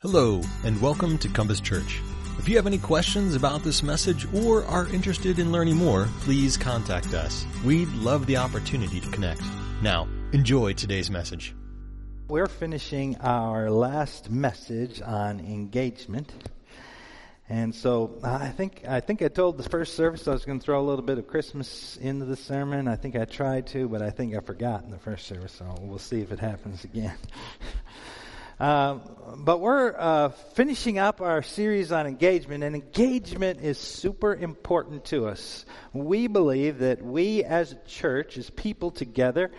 Hello, and welcome to Compass Church. If you have any questions about this message or are interested in learning more, please contact us. We'd love the opportunity to connect. Now, enjoy today's message. We're finishing our last message on engagement. And so I think I think I told the first service I was going to throw a little bit of Christmas into the sermon. I think I tried to, but I think I forgot in the first service. So we'll see if it happens again. Uh, but we're uh, finishing up our series on engagement, and engagement is super important to us. We believe that we as a church, as people together,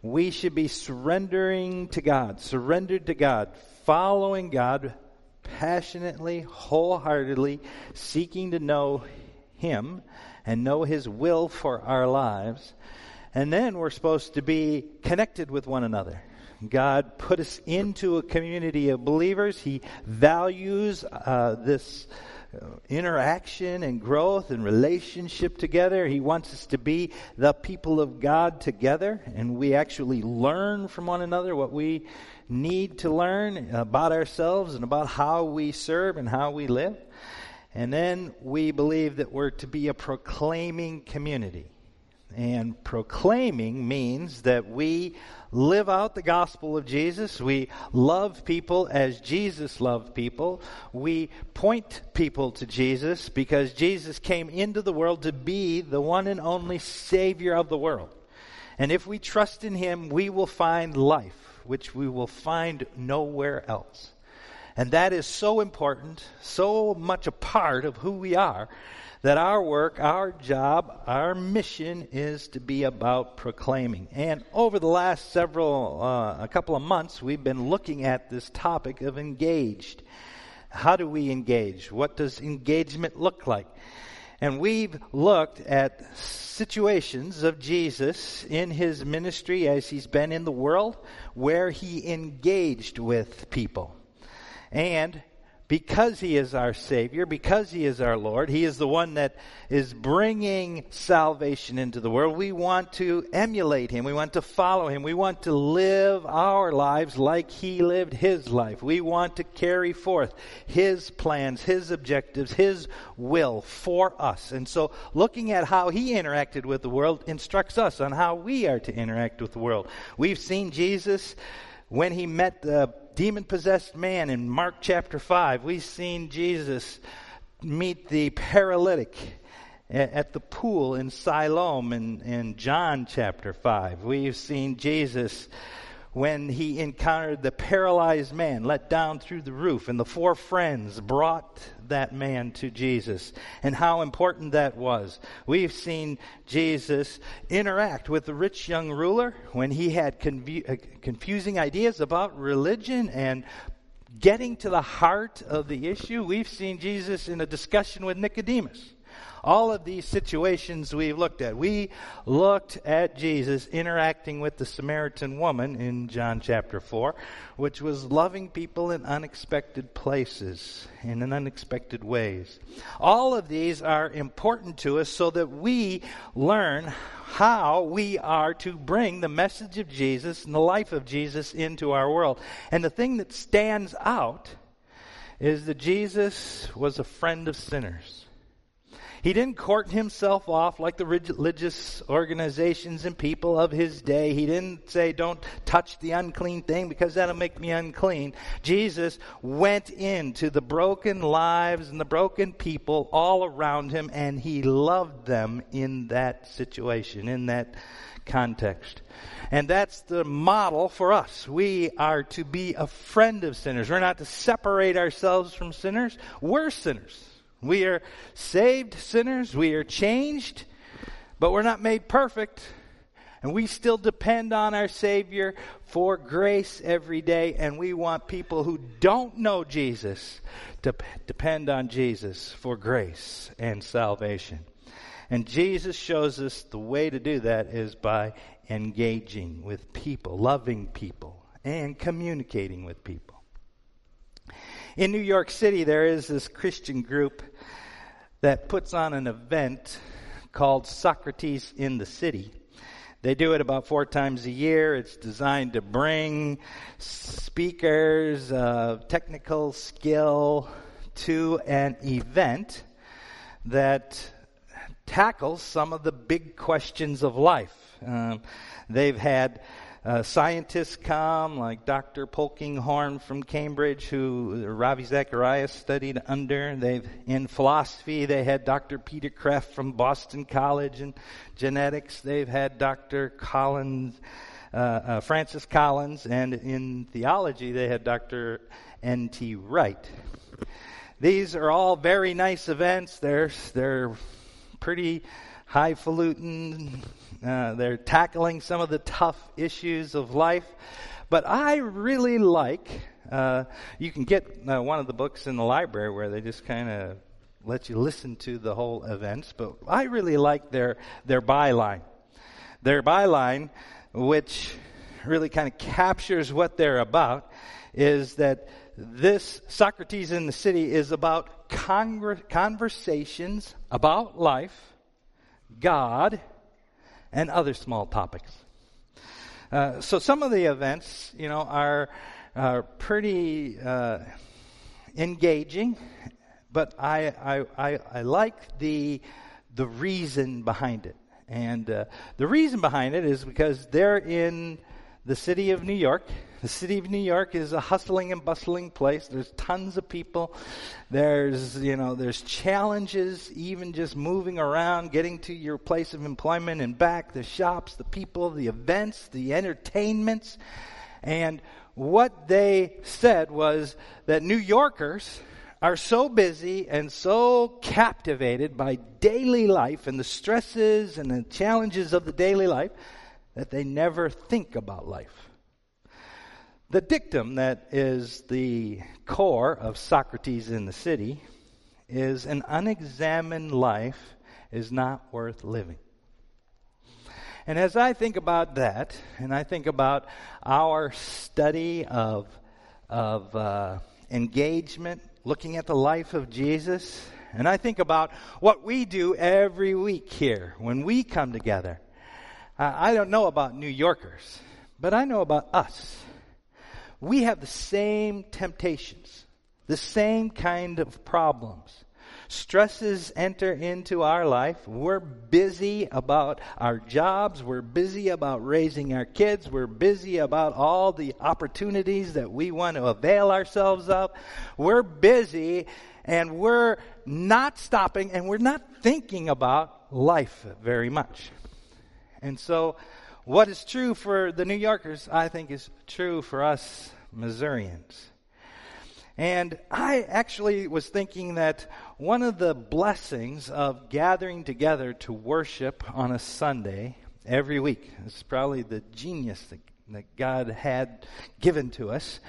we should be surrendering to God, surrendered to God, following God passionately, wholeheartedly, seeking to know Him and know His will for our lives. And then we're supposed to be connected with one another. God put us into a community of believers. He values uh, this uh, interaction and growth and relationship together. He wants us to be the people of God together, and we actually learn from one another what we need to learn about ourselves and about how we serve and how we live. And then we believe that we're to be a proclaiming community. And proclaiming means that we live out the gospel of Jesus. We love people as Jesus loved people. We point people to Jesus because Jesus came into the world to be the one and only Savior of the world. And if we trust in Him, we will find life, which we will find nowhere else. And that is so important, so much a part of who we are, that our work, our job, our mission is to be about proclaiming. And over the last several, uh, a couple of months, we've been looking at this topic of engaged. How do we engage? What does engagement look like? And we've looked at situations of Jesus in his ministry as he's been in the world where he engaged with people. And because he is our Savior, because he is our Lord, he is the one that is bringing salvation into the world. We want to emulate him. We want to follow him. We want to live our lives like he lived his life. We want to carry forth his plans, his objectives, his will for us. And so looking at how he interacted with the world instructs us on how we are to interact with the world. We've seen Jesus when he met the demon possessed man in Mark chapter 5. We've seen Jesus meet the paralytic at the pool in Siloam in, in John chapter 5. We've seen Jesus when he encountered the paralyzed man let down through the roof, and the four friends brought that man to Jesus, and how important that was. We've seen Jesus interact with the rich young ruler when he had confu- uh, confusing ideas about religion and getting to the heart of the issue. We've seen Jesus in a discussion with Nicodemus all of these situations we've looked at. We looked at Jesus interacting with the Samaritan woman in John chapter 4, which was loving people in unexpected places, and in unexpected ways. All of these are important to us so that we learn how we are to bring the message of Jesus and the life of Jesus into our world. And the thing that stands out is that Jesus was a friend of sinners. He didn't court himself off like the religious organizations and people of his day. He didn't say, don't touch the unclean thing because that'll make me unclean. Jesus went into the broken lives and the broken people all around him and he loved them in that situation, in that context. And that's the model for us. We are to be a friend of sinners. We're not to separate ourselves from sinners. We're sinners. We are saved sinners. We are changed, but we're not made perfect. And we still depend on our Savior for grace every day. And we want people who don't know Jesus to depend on Jesus for grace and salvation. And Jesus shows us the way to do that is by engaging with people, loving people, and communicating with people. In New York City, there is this Christian group that puts on an event called Socrates in the City. They do it about four times a year. It's designed to bring speakers, of technical skill to an event that tackles some of the big questions of life. Um, they've had uh, scientists come, like Dr. Polkinghorne from Cambridge, who Ravi Zacharias studied under. They've in philosophy they had Dr. Peter Kreeft from Boston College in genetics. They've had Dr. Collins, uh, uh, Francis Collins, and in theology they had Dr. N. T. Wright. These are all very nice events. They're they're pretty highfalutin. Uh, they're tackling some of the tough issues of life. But I really like, uh, you can get uh, one of the books in the library where they just kind of let you listen to the whole events. But I really like their, their byline. Their byline, which really kind of captures what they're about, is that this Socrates in the City is about conversations about life God, and other small topics. Uh, so some of the events, you know, are, are pretty uh, engaging, but I, I, I, I, like the, the reason behind it. And uh, the reason behind it is because they're in the city of New York, the city of New York is a hustling and bustling place. There's tons of people. There's, you know, there's challenges even just moving around, getting to your place of employment and back, the shops, the people, the events, the entertainments. And what they said was that New Yorkers are so busy and so captivated by daily life and the stresses and the challenges of the daily life that they never think about life. The dictum that is the core of Socrates in the City is an unexamined life is not worth living. And as I think about that, and I think about our study of, of uh, engagement, looking at the life of Jesus, and I think about what we do every week here when we come together. Uh, I don't know about New Yorkers, but I know about us we have the same temptations, the same kind of problems. Stresses enter into our life. We're busy about our jobs. We're busy about raising our kids. We're busy about all the opportunities that we want to avail ourselves of. We're busy and we're not stopping and we're not thinking about life very much. And so, what is true for the New Yorkers, I think, is true for us Missourians. And I actually was thinking that one of the blessings of gathering together to worship on a Sunday every week is probably the genius that, that God had given to us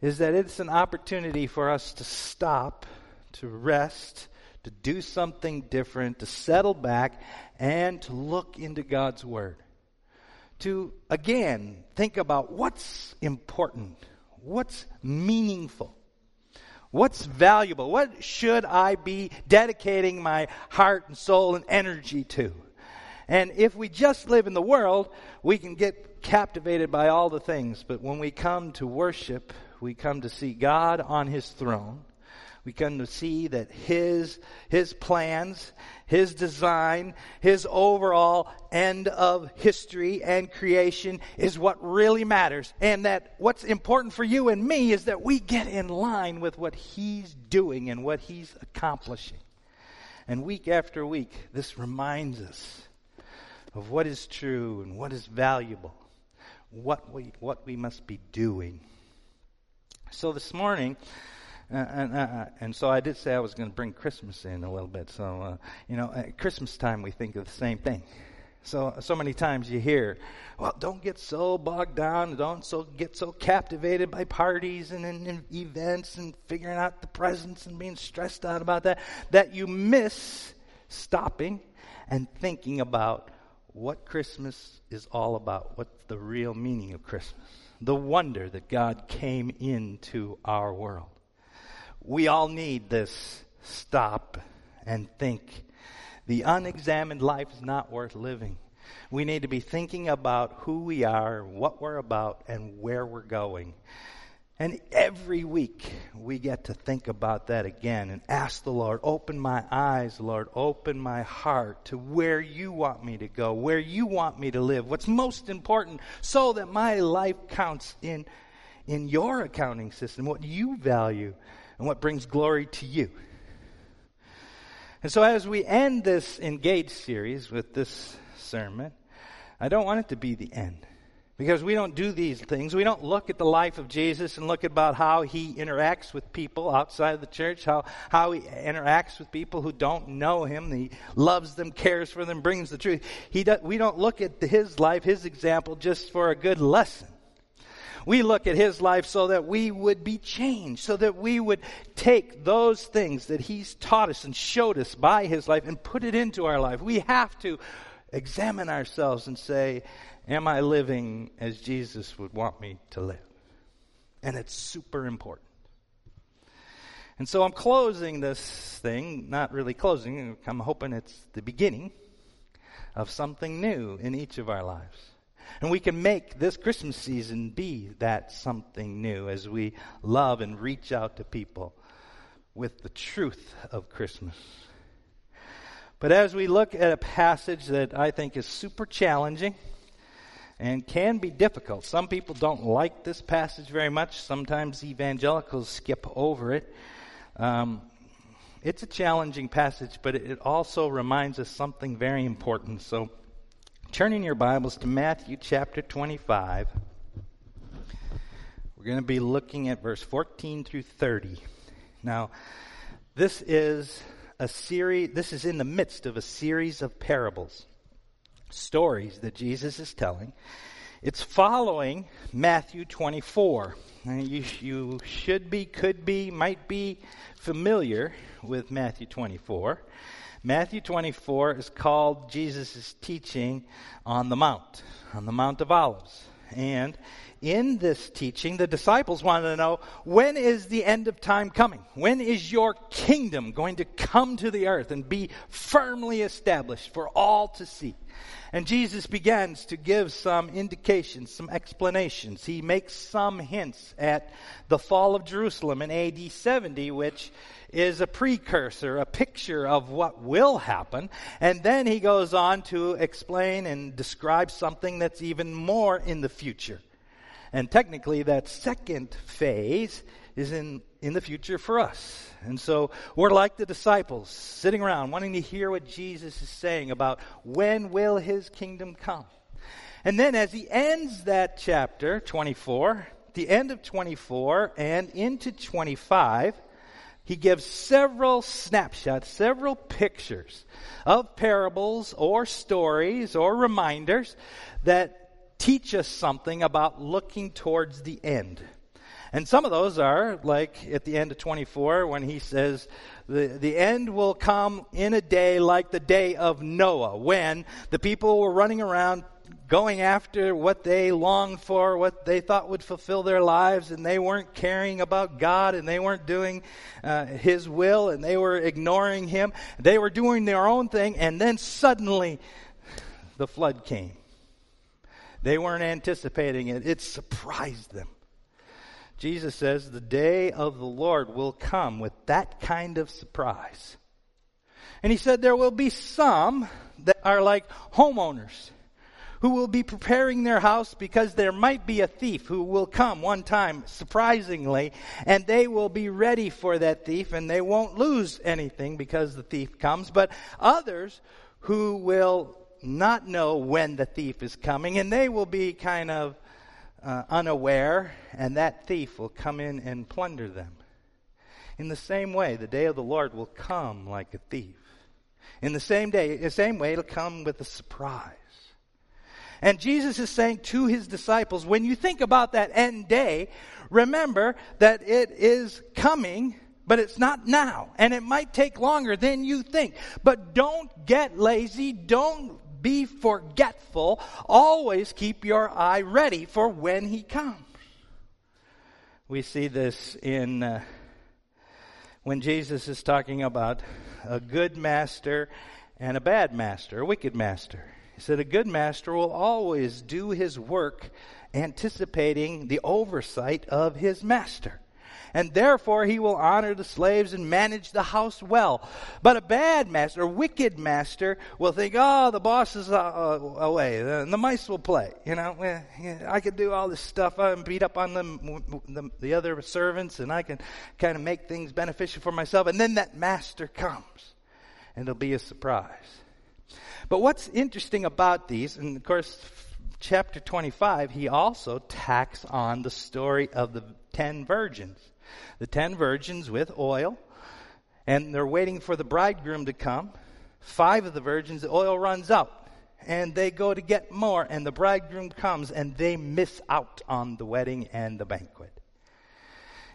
is that it's an opportunity for us to stop, to rest, to do something different, to settle back, and to look into God's Word to again think about what's important, what's meaningful, what's valuable, what should I be dedicating my heart and soul and energy to. And if we just live in the world, we can get captivated by all the things. But when we come to worship, we come to see God on his throne we come to see that his, his plans, his design, his overall end of history and creation is what really matters. And that what's important for you and me is that we get in line with what he's doing and what he's accomplishing. And week after week, this reminds us of what is true and what is valuable, what we, what we must be doing. So this morning, and, uh, and so I did say I was going to bring Christmas in a little bit. So, uh, you know, at Christmas time we think of the same thing. So, so many times you hear, well, don't get so bogged down, don't so get so captivated by parties and, and, and events and figuring out the presents and being stressed out about that, that you miss stopping and thinking about what Christmas is all about, what's the real meaning of Christmas, the wonder that God came into our world. We all need this stop and think. The unexamined life is not worth living. We need to be thinking about who we are, what we're about, and where we're going. And every week we get to think about that again and ask the Lord, open my eyes, Lord, open my heart to where you want me to go, where you want me to live, what's most important, so that my life counts in, in your accounting system, what you value, and what brings glory to you. And so as we end this Engage series with this sermon, I don't want it to be the end. Because we don't do these things. We don't look at the life of Jesus and look about how he interacts with people outside of the church, how, how he interacts with people who don't know him. He loves them, cares for them, brings the truth. He do, we don't look at his life, his example, just for a good lesson. We look at his life so that we would be changed, so that we would take those things that he's taught us and showed us by his life and put it into our life. We have to examine ourselves and say, Am I living as Jesus would want me to live? And it's super important. And so I'm closing this thing, not really closing, I'm hoping it's the beginning of something new in each of our lives. And we can make this Christmas season be that something new as we love and reach out to people with the truth of Christmas. But as we look at a passage that I think is super challenging and can be difficult, some people don't like this passage very much. Sometimes evangelicals skip over it. Um, it's a challenging passage, but it also reminds us something very important. So, turning your Bibles to Matthew chapter 25. We're going to be looking at verse 14 through 30. Now, this is a series, this is in the midst of a series of parables, stories that Jesus is telling. It's following Matthew 24. You, you should be, could be, might be familiar with Matthew 24. Matthew 24 is called Jesus' teaching on the Mount, on the Mount of Olives. And in this teaching, the disciples wanted to know when is the end of time coming? When is your kingdom going to come to the earth and be firmly established for all to see? And Jesus begins to give some indications, some explanations. He makes some hints at the fall of Jerusalem in AD 70, which is a precursor, a picture of what will happen. And then he goes on to explain and describe something that's even more in the future. And technically, that second phase is in, in the future for us. And so we're like the disciples, sitting around wanting to hear what Jesus is saying about when will his kingdom come. And then as he ends that chapter, 24, the end of 24 and into 25, he gives several snapshots, several pictures of parables or stories or reminders that teach us something about looking towards the end. And some of those are like at the end of 24 when he says, the, the end will come in a day like the day of Noah, when the people were running around going after what they longed for, what they thought would fulfill their lives, and they weren't caring about God, and they weren't doing uh, His will, and they were ignoring Him. They were doing their own thing, and then suddenly the flood came. They weren't anticipating it, it surprised them. Jesus says the day of the Lord will come with that kind of surprise. And he said there will be some that are like homeowners who will be preparing their house because there might be a thief who will come one time, surprisingly, and they will be ready for that thief and they won't lose anything because the thief comes. But others who will not know when the thief is coming, and they will be kind of uh, unaware, and that thief will come in and plunder them. In the same way, the day of the Lord will come like a thief. In the same day, the same way, it'll come with a surprise. And Jesus is saying to his disciples, when you think about that end day, remember that it is coming but it's not now. And it might take longer than you think. But don't get lazy. Don't be forgetful. Always keep your eye ready for when he comes. We see this in uh, when Jesus is talking about a good master and a bad master, a wicked master. He said, A good master will always do his work anticipating the oversight of his master and therefore he will honor the slaves and manage the house well. But a bad master, a wicked master, will think, oh, the boss is uh, uh, away, and the mice will play. You know, I could do all this stuff and beat up on the, the other servants, and I can kind of make things beneficial for myself. And then that master comes, and it'll be a surprise. But what's interesting about these, and of course, chapter 25, he also tacks on the story of the ten virgins the ten virgins with oil, and they're waiting for the bridegroom to come. Five of the virgins, the oil runs out, and they go to get more, and the bridegroom comes, and they miss out on the wedding and the banquet.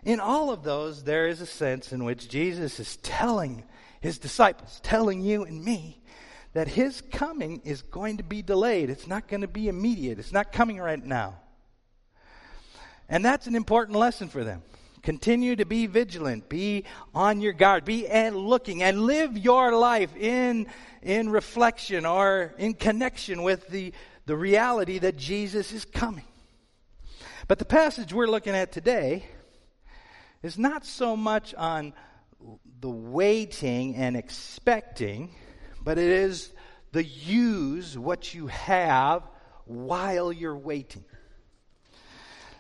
In all of those, there is a sense in which Jesus is telling his disciples, telling you and me, that his coming is going to be delayed. It's not going to be immediate. It's not coming right now. And that's an important lesson for them. Continue to be vigilant, be on your guard, be and looking, and live your life in, in reflection or in connection with the, the reality that Jesus is coming. But the passage we're looking at today is not so much on the waiting and expecting, but it is the use what you have while you're waiting.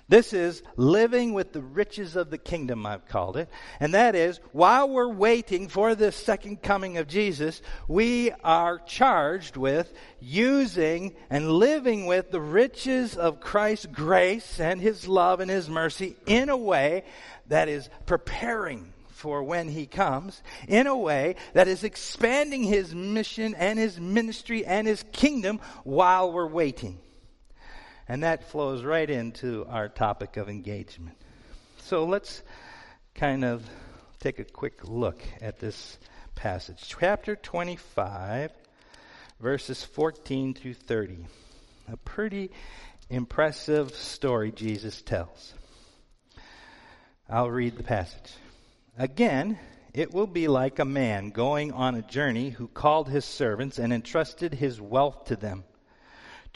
This is living with the riches of the kingdom, I've called it. And that is, while we're waiting for the second coming of Jesus, we are charged with using and living with the riches of Christ's grace and His love and His mercy in a way that is preparing for when he comes in a way that is expanding his mission and his ministry and his kingdom while we're waiting. And that flows right into our topic of engagement. So let's kind of take a quick look at this passage. Chapter 25, verses 14 through 30. A pretty impressive story Jesus tells. I'll read the passage. Again, it will be like a man going on a journey who called his servants and entrusted his wealth to them.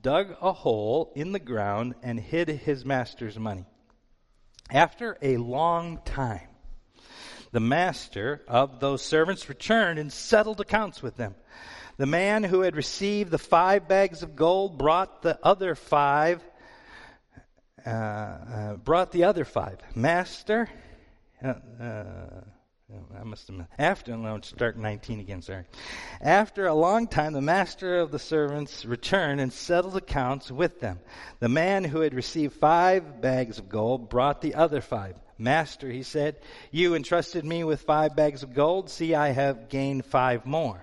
dug a hole in the ground and hid his master's money. After a long time, the master of those servants returned and settled accounts with them. The man who had received the five bags of gold brought the other five, uh, uh, brought the other five. Master, uh, uh Oh, I must have after no, start 19 again. Sorry. After a long time, the master of the servants returned and settled accounts with them. The man who had received five bags of gold brought the other five. Master, he said, you entrusted me with five bags of gold. See, I have gained five more.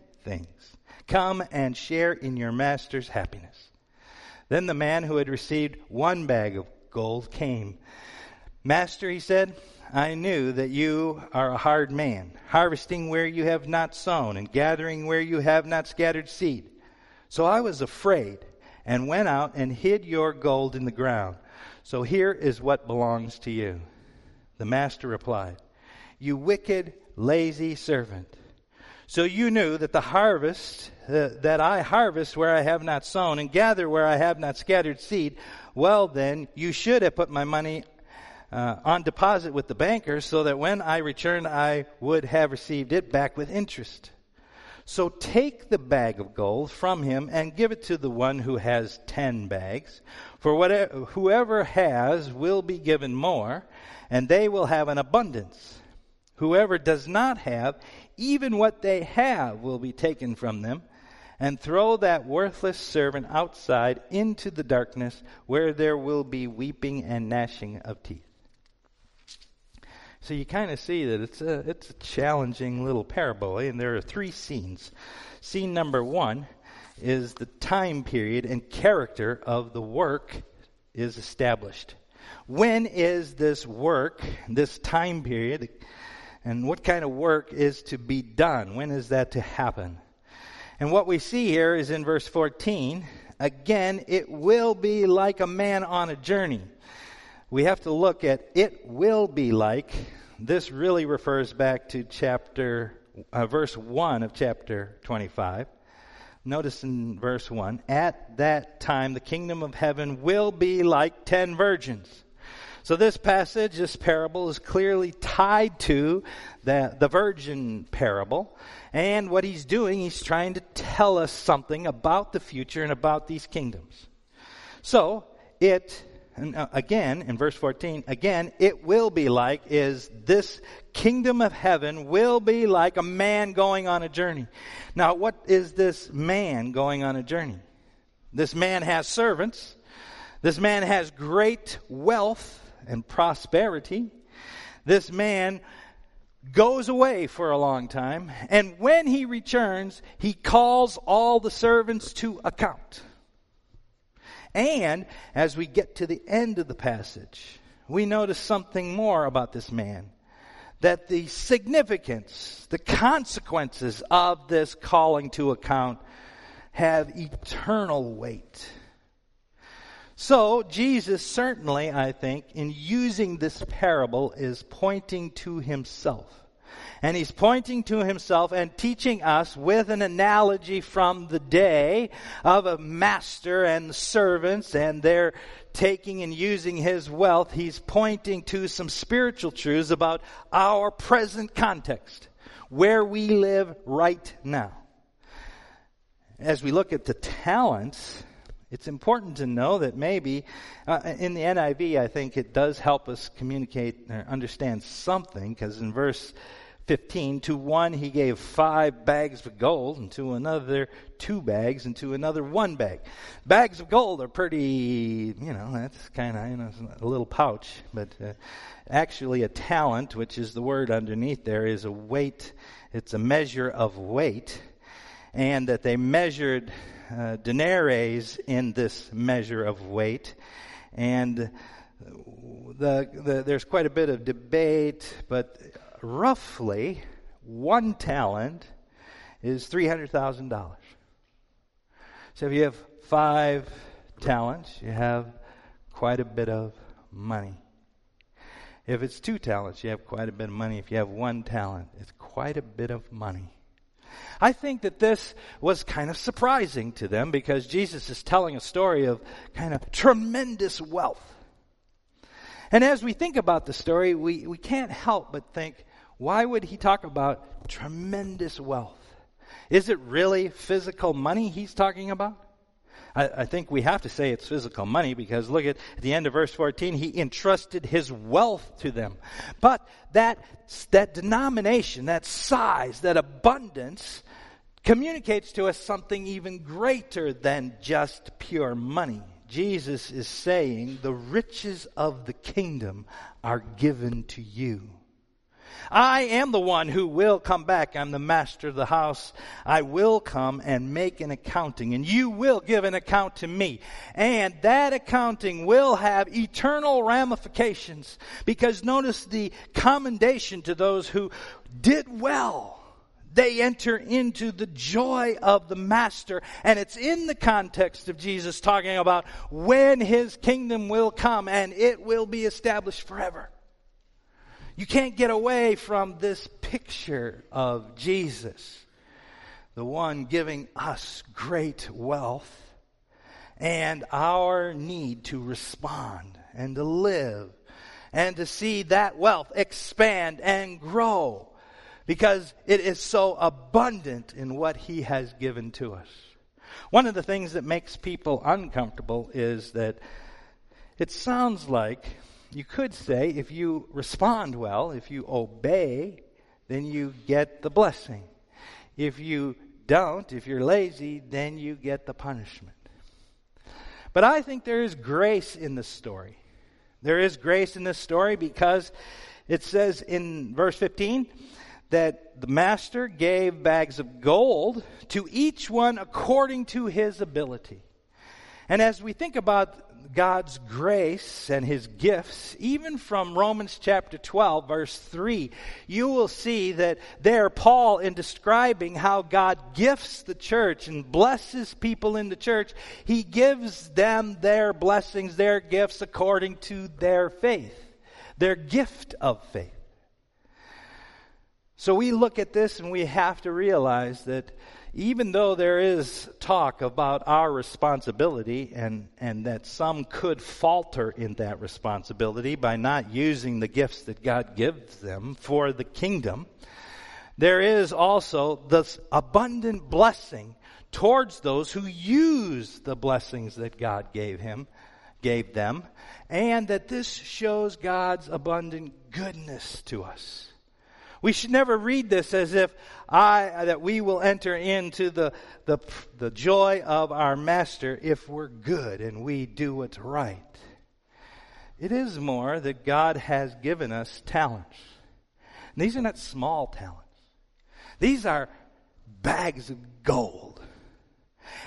things. Come and share in your master's happiness. Then the man who had received one bag of gold came. Master, he said, I knew that you are a hard man, harvesting where you have not sown and gathering where you have not scattered seed. So I was afraid and went out and hid your gold in the ground. So here is what belongs to you. The master replied, You wicked, lazy servant. So you knew that the harvest, uh, that I harvest where I have not sown and gather where I have not scattered seed. Well, then, you should have put my money uh, on deposit with the bankers so that when I returned, I would have received it back with interest. So take the bag of gold from him and give it to the one who has ten bags. For whatever, whoever has will be given more, and they will have an abundance. Whoever does not have, even what they have will be taken from them. And throw that worthless servant outside into the darkness, where there will be weeping and gnashing of teeth. So you kind of see that it's a, it's a challenging little parable, and there are three scenes. Scene number one is the time period and character of the work is established. When is this work, this time period, and what kind of work is to be done? When is that to happen? And what we see here is in verse 14, again, it will be like a man on a journey we have to look at it will be like. This really refers back to chapter, uh, verse 1 of chapter 25. Notice in verse 1 At that time, the kingdom of heaven will be like ten virgins. So, this passage, this parable, is clearly tied to the, the virgin parable. And what he's doing, he's trying to tell us something about the future and about these kingdoms. So, it uh, again, in verse 14, again, it will be like is this kingdom of heaven will be like a man going on a journey. Now, what is this man going on a journey? This man has servants. This man has great wealth and prosperity. This man goes away for a long time, and when he returns, he calls all the servants to account. And as we get to the end of the passage, we notice something more about this man. That the significance, the consequences of this calling to account have eternal weight. So, Jesus certainly, I think, in using this parable, is pointing to himself. And he's pointing to himself and teaching us with an analogy from the day of a master and servants and their taking and using his wealth. He's pointing to some spiritual truths about our present context, where we live right now. As we look at the talents, it's important to know that maybe uh, in the NIV, I think it does help us communicate or understand something because in verse 15. To one he gave five bags of gold, and to another two bags, and to another one bag. Bags of gold are pretty, you know, that's kind of, you know, a little pouch. But uh, actually, a talent, which is the word underneath there, is a weight, it's a measure of weight. And that they measured uh, denaries in this measure of weight. And the, the, there's quite a bit of debate, but roughly one talent is $300,000. So if you have five talents, you have quite a bit of money. If it's two talents, you have quite a bit of money. If you have one talent, it's quite a bit of money. I think that this was kind of surprising to them because Jesus is telling a story of kind of tremendous wealth. And as we think about the story, we, we can't help but think, why would he talk about tremendous wealth? Is it really physical money he's talking about? I, I, think we have to say it's physical money because look at, at the end of verse 14, he entrusted his wealth to them. But that, that denomination, that size, that abundance communicates to us something even greater than just pure money. Jesus is saying the riches of the kingdom are given to you. I am the one who will come back. I'm the master of the house. I will come and make an accounting, and you will give an account to me. And that accounting will have eternal ramifications because notice the commendation to those who did well they enter into the joy of the master. And it's in the context of Jesus talking about when his kingdom will come and it will be established forever. You can't get away from this picture of Jesus, the one giving us great wealth and our need to respond and to live and to see that wealth expand and grow because it is so abundant in what He has given to us. One of the things that makes people uncomfortable is that it sounds like you could say if you respond well, if you obey, then you get the blessing. If you don't, if you're lazy, then you get the punishment. But I think there is grace in this story. There is grace in this story because it says in verse 15 that the master gave bags of gold to each one according to his ability. And as we think about God's grace and his gifts, even from Romans chapter 12, verse 3, you will see that there, Paul, in describing how God gifts the church and blesses people in the church, he gives them their blessings, their gifts according to their faith, their gift of faith. So we look at this and we have to realize that even though there is talk about our responsibility and, and that some could falter in that responsibility by not using the gifts that God gives them for the kingdom, there is also this abundant blessing towards those who use the blessings that God gave him, gave them, and that this shows God's abundant goodness to us. We should never read this as if I, that we will enter into the, the, the joy of our master if we're good and we do what's right. It is more that God has given us talents. And these are not small talents. These are bags of gold.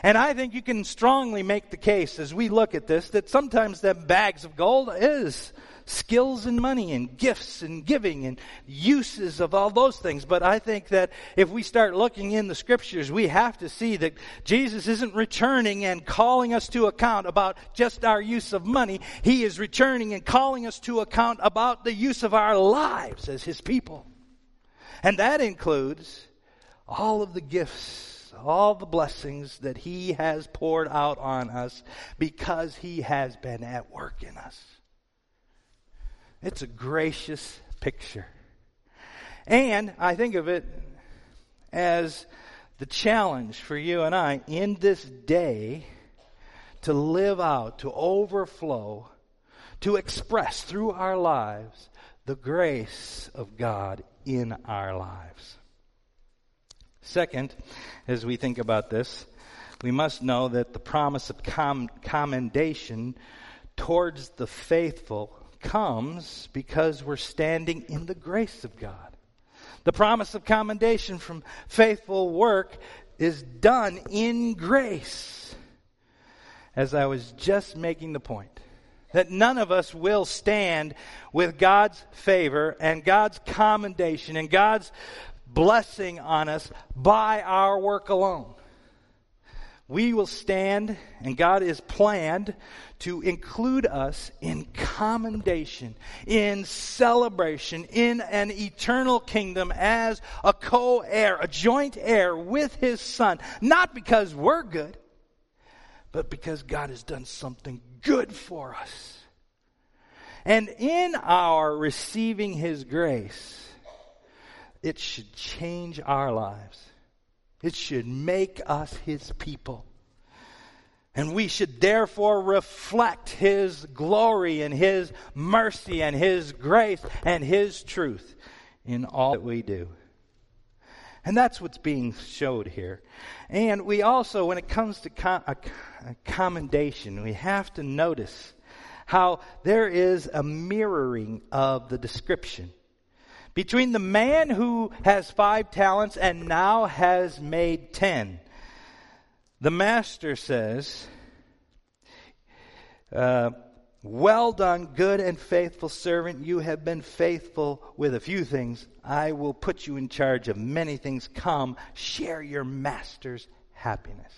And I think you can strongly make the case as we look at this that sometimes that bags of gold is skills and money and gifts and giving and uses of all those things. But I think that if we start looking in the scriptures, we have to see that Jesus isn't returning and calling us to account about just our use of money. He is returning and calling us to account about the use of our lives as His people. And that includes all of the gifts, all the blessings that He has poured out on us because He has been at work in us. It's a gracious picture. And I think of it as the challenge for you and I in this day to live out, to overflow, to express through our lives the grace of God in our lives. Second, as we think about this, we must know that the promise of com- commendation towards the faithful comes because we're standing in the grace of God. The promise of commendation from faithful work is done in grace. As I was just making the point, that none of us will stand with God's favor and God's commendation and God's blessing on us by our work alone we will stand, and God is planned to include us in commendation, in celebration, in an eternal kingdom as a co heir, a joint heir with His Son. Not because we're good, but because God has done something good for us. And in our receiving His grace, it should change our lives. It should make us his people. And we should therefore reflect his glory and his mercy and his grace and his truth in all that we do. And that's what's being showed here. And we also, when it comes to com- a, a commendation, we have to notice how there is a mirroring of the description between the man who has five talents and now has made ten. The master says, uh, Well done, good and faithful servant. You have been faithful with a few things. I will put you in charge of many things. Come, share your master's happiness.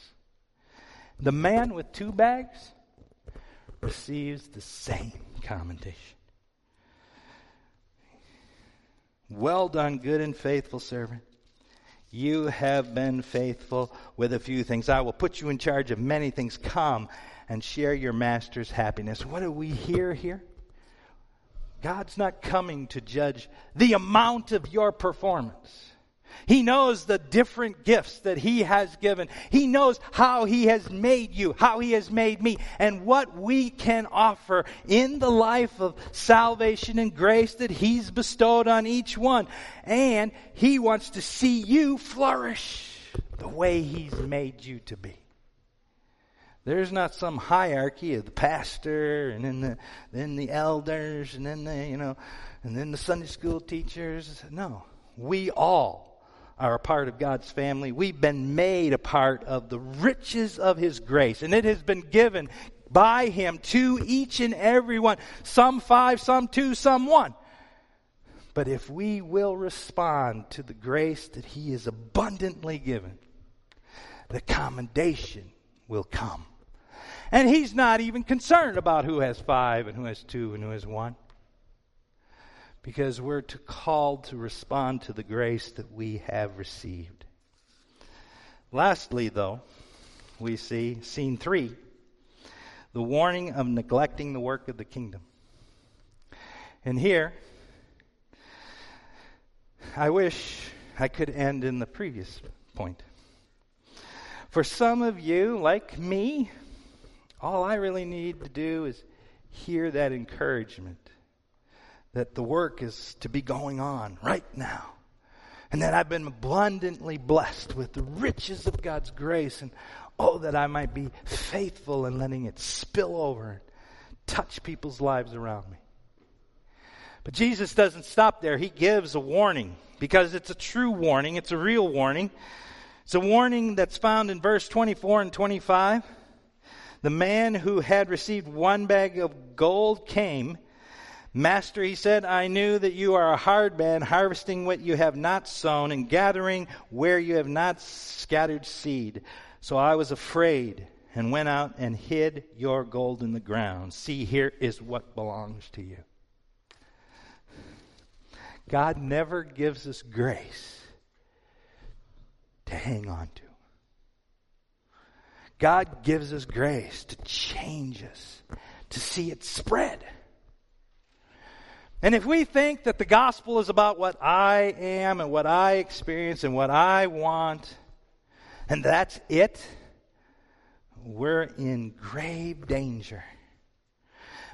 The man with two bags receives the same commendation. Well done, good and faithful servant. You have been faithful with a few things. I will put you in charge of many things. Come and share your master's happiness. What do we hear here? God's not coming to judge the amount of your performance. He knows the different gifts that He has given. He knows how He has made you, how He has made me, and what we can offer in the life of salvation and grace that He's bestowed on each one. And He wants to see you flourish the way He's made you to be. There's not some hierarchy of the pastor and then the then the elders and then the you know and then the Sunday school teachers. No. We all are a part of God's family. We've been made a part of the riches of His grace, and it has been given by Him to each and every one. Some five, some two, some one. But if we will respond to the grace that He has abundantly given, the commendation will come. And he's not even concerned about who has five and who has two and who has one. Because we're to, called to respond to the grace that we have received. Lastly, though, we see scene three the warning of neglecting the work of the kingdom. And here, I wish I could end in the previous point. For some of you, like me, all I really need to do is hear that encouragement that the work is to be going on right now. And that I've been abundantly blessed with the riches of God's grace. And oh, that I might be faithful in letting it spill over and touch people's lives around me. But Jesus doesn't stop there. He gives a warning because it's a true warning, it's a real warning. It's a warning that's found in verse 24 and 25. The man who had received one bag of gold came. Master, he said, I knew that you are a hard man, harvesting what you have not sown and gathering where you have not scattered seed. So I was afraid and went out and hid your gold in the ground. See, here is what belongs to you. God never gives us grace to hang on to. God gives us grace to change us, to see it spread. And if we think that the gospel is about what I am and what I experience and what I want, and that's it, we're in grave danger.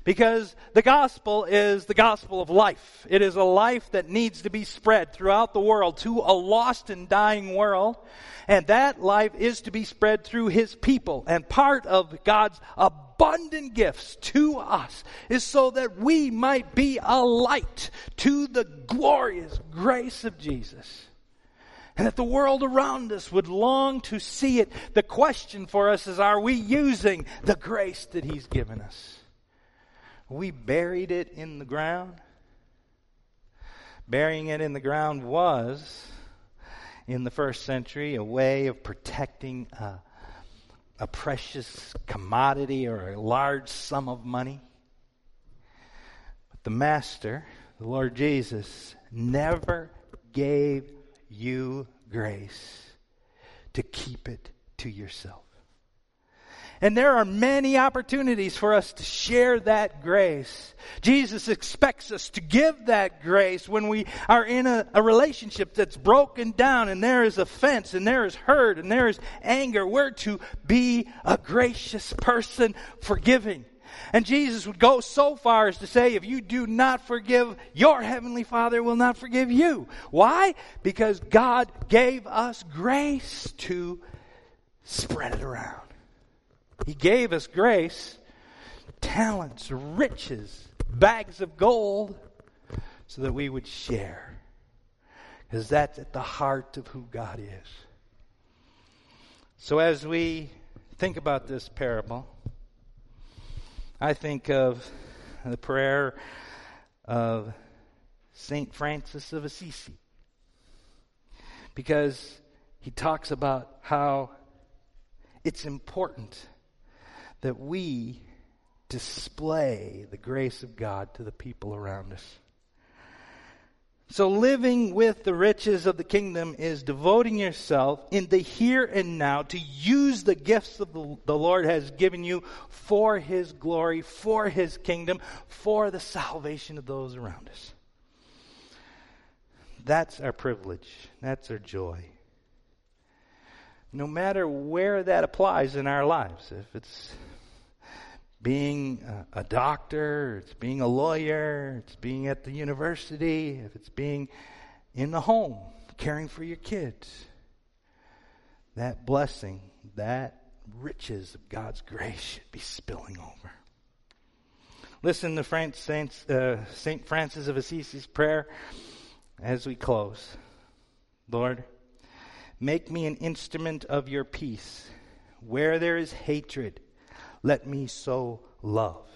Because the gospel is the gospel of life. It is a life that needs to be spread throughout the world to a lost and dying world. And that life is to be spread through His people. And part of God's abundant gifts to us is so that we might be a light to the glorious grace of Jesus. And that the world around us would long to see it. The question for us is, are we using the grace that He's given us? We buried it in the ground. Burying it in the ground was, in the first century, a way of protecting a, a precious commodity or a large sum of money. But the Master, the Lord Jesus, never gave you grace to keep it to yourself. And there are many opportunities for us to share that grace. Jesus expects us to give that grace when we are in a, a, relationship that's broken down and there is offense and there is hurt and there is anger. We're to be a gracious person, forgiving. And Jesus would go so far as to say, if you do not forgive, your heavenly Father will not forgive you. Why? Because God gave us grace to spread it around. He gave us grace, talents, riches, bags of gold, so that we would share. Because that's at the heart of who God is. So as we think about this parable, I think of the prayer of St. Francis of Assisi. Because he talks about how it's important that we display the grace of God to the people around us. So living with the riches of the kingdom is devoting yourself in the here and now to use the gifts that the, Lord has given you for His glory, for His kingdom, for the salvation of those around us. That's our privilege. That's our joy. No matter where that applies in our lives, if it's being a, doctor, it's being a lawyer, it's being at the university, if it's being in the home, caring for your kids. That blessing, that riches of God's grace should be spilling over. Listen to Saint, uh, Saint Francis of Assisi's prayer as we close. Lord, make me an instrument of your peace. Where there is hatred, let me sow love.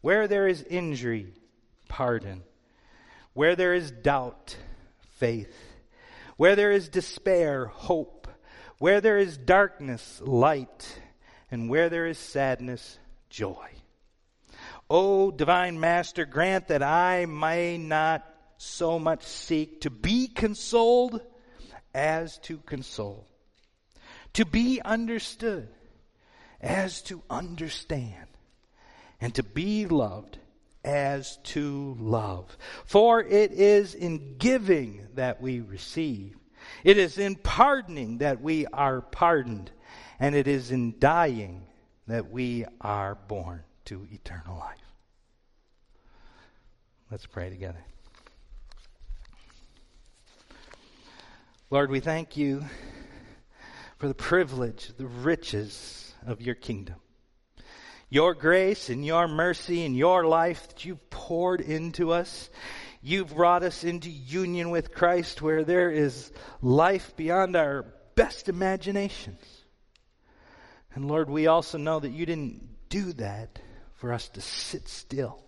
Where there is injury, pardon. Where there is doubt, faith. Where there is despair, hope. Where there is darkness, light. And where there is sadness, joy. O divine Master, grant that I may not so much seek to be consoled as to console, to be understood as to understand, and to be loved as to love. For it is in giving that we receive, it is in pardoning that we are pardoned, and it is in dying that we are born to eternal life. Let's pray together. Lord, we thank you for the privilege, the riches, of your kingdom. Your grace and your mercy and your life that you've poured into us. You've brought us into union with Christ where there is life beyond our best imaginations. And Lord, we also know that you didn't do that for us to sit still.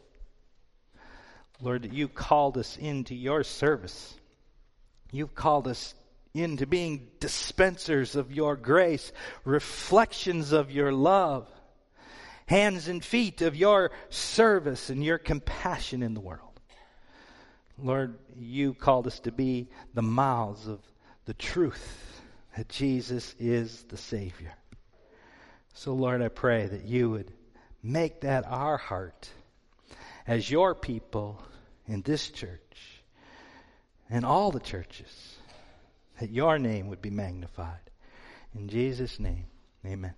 Lord, you called us into your service. You've called us into being dispensers of your grace, reflections of your love, hands and feet of your service and your compassion in the world. Lord, you called us to be the mouths of the truth that Jesus is the Savior. So, Lord, I pray that you would make that our heart as your people in this church and all the churches that your name would be magnified. In Jesus' name, amen.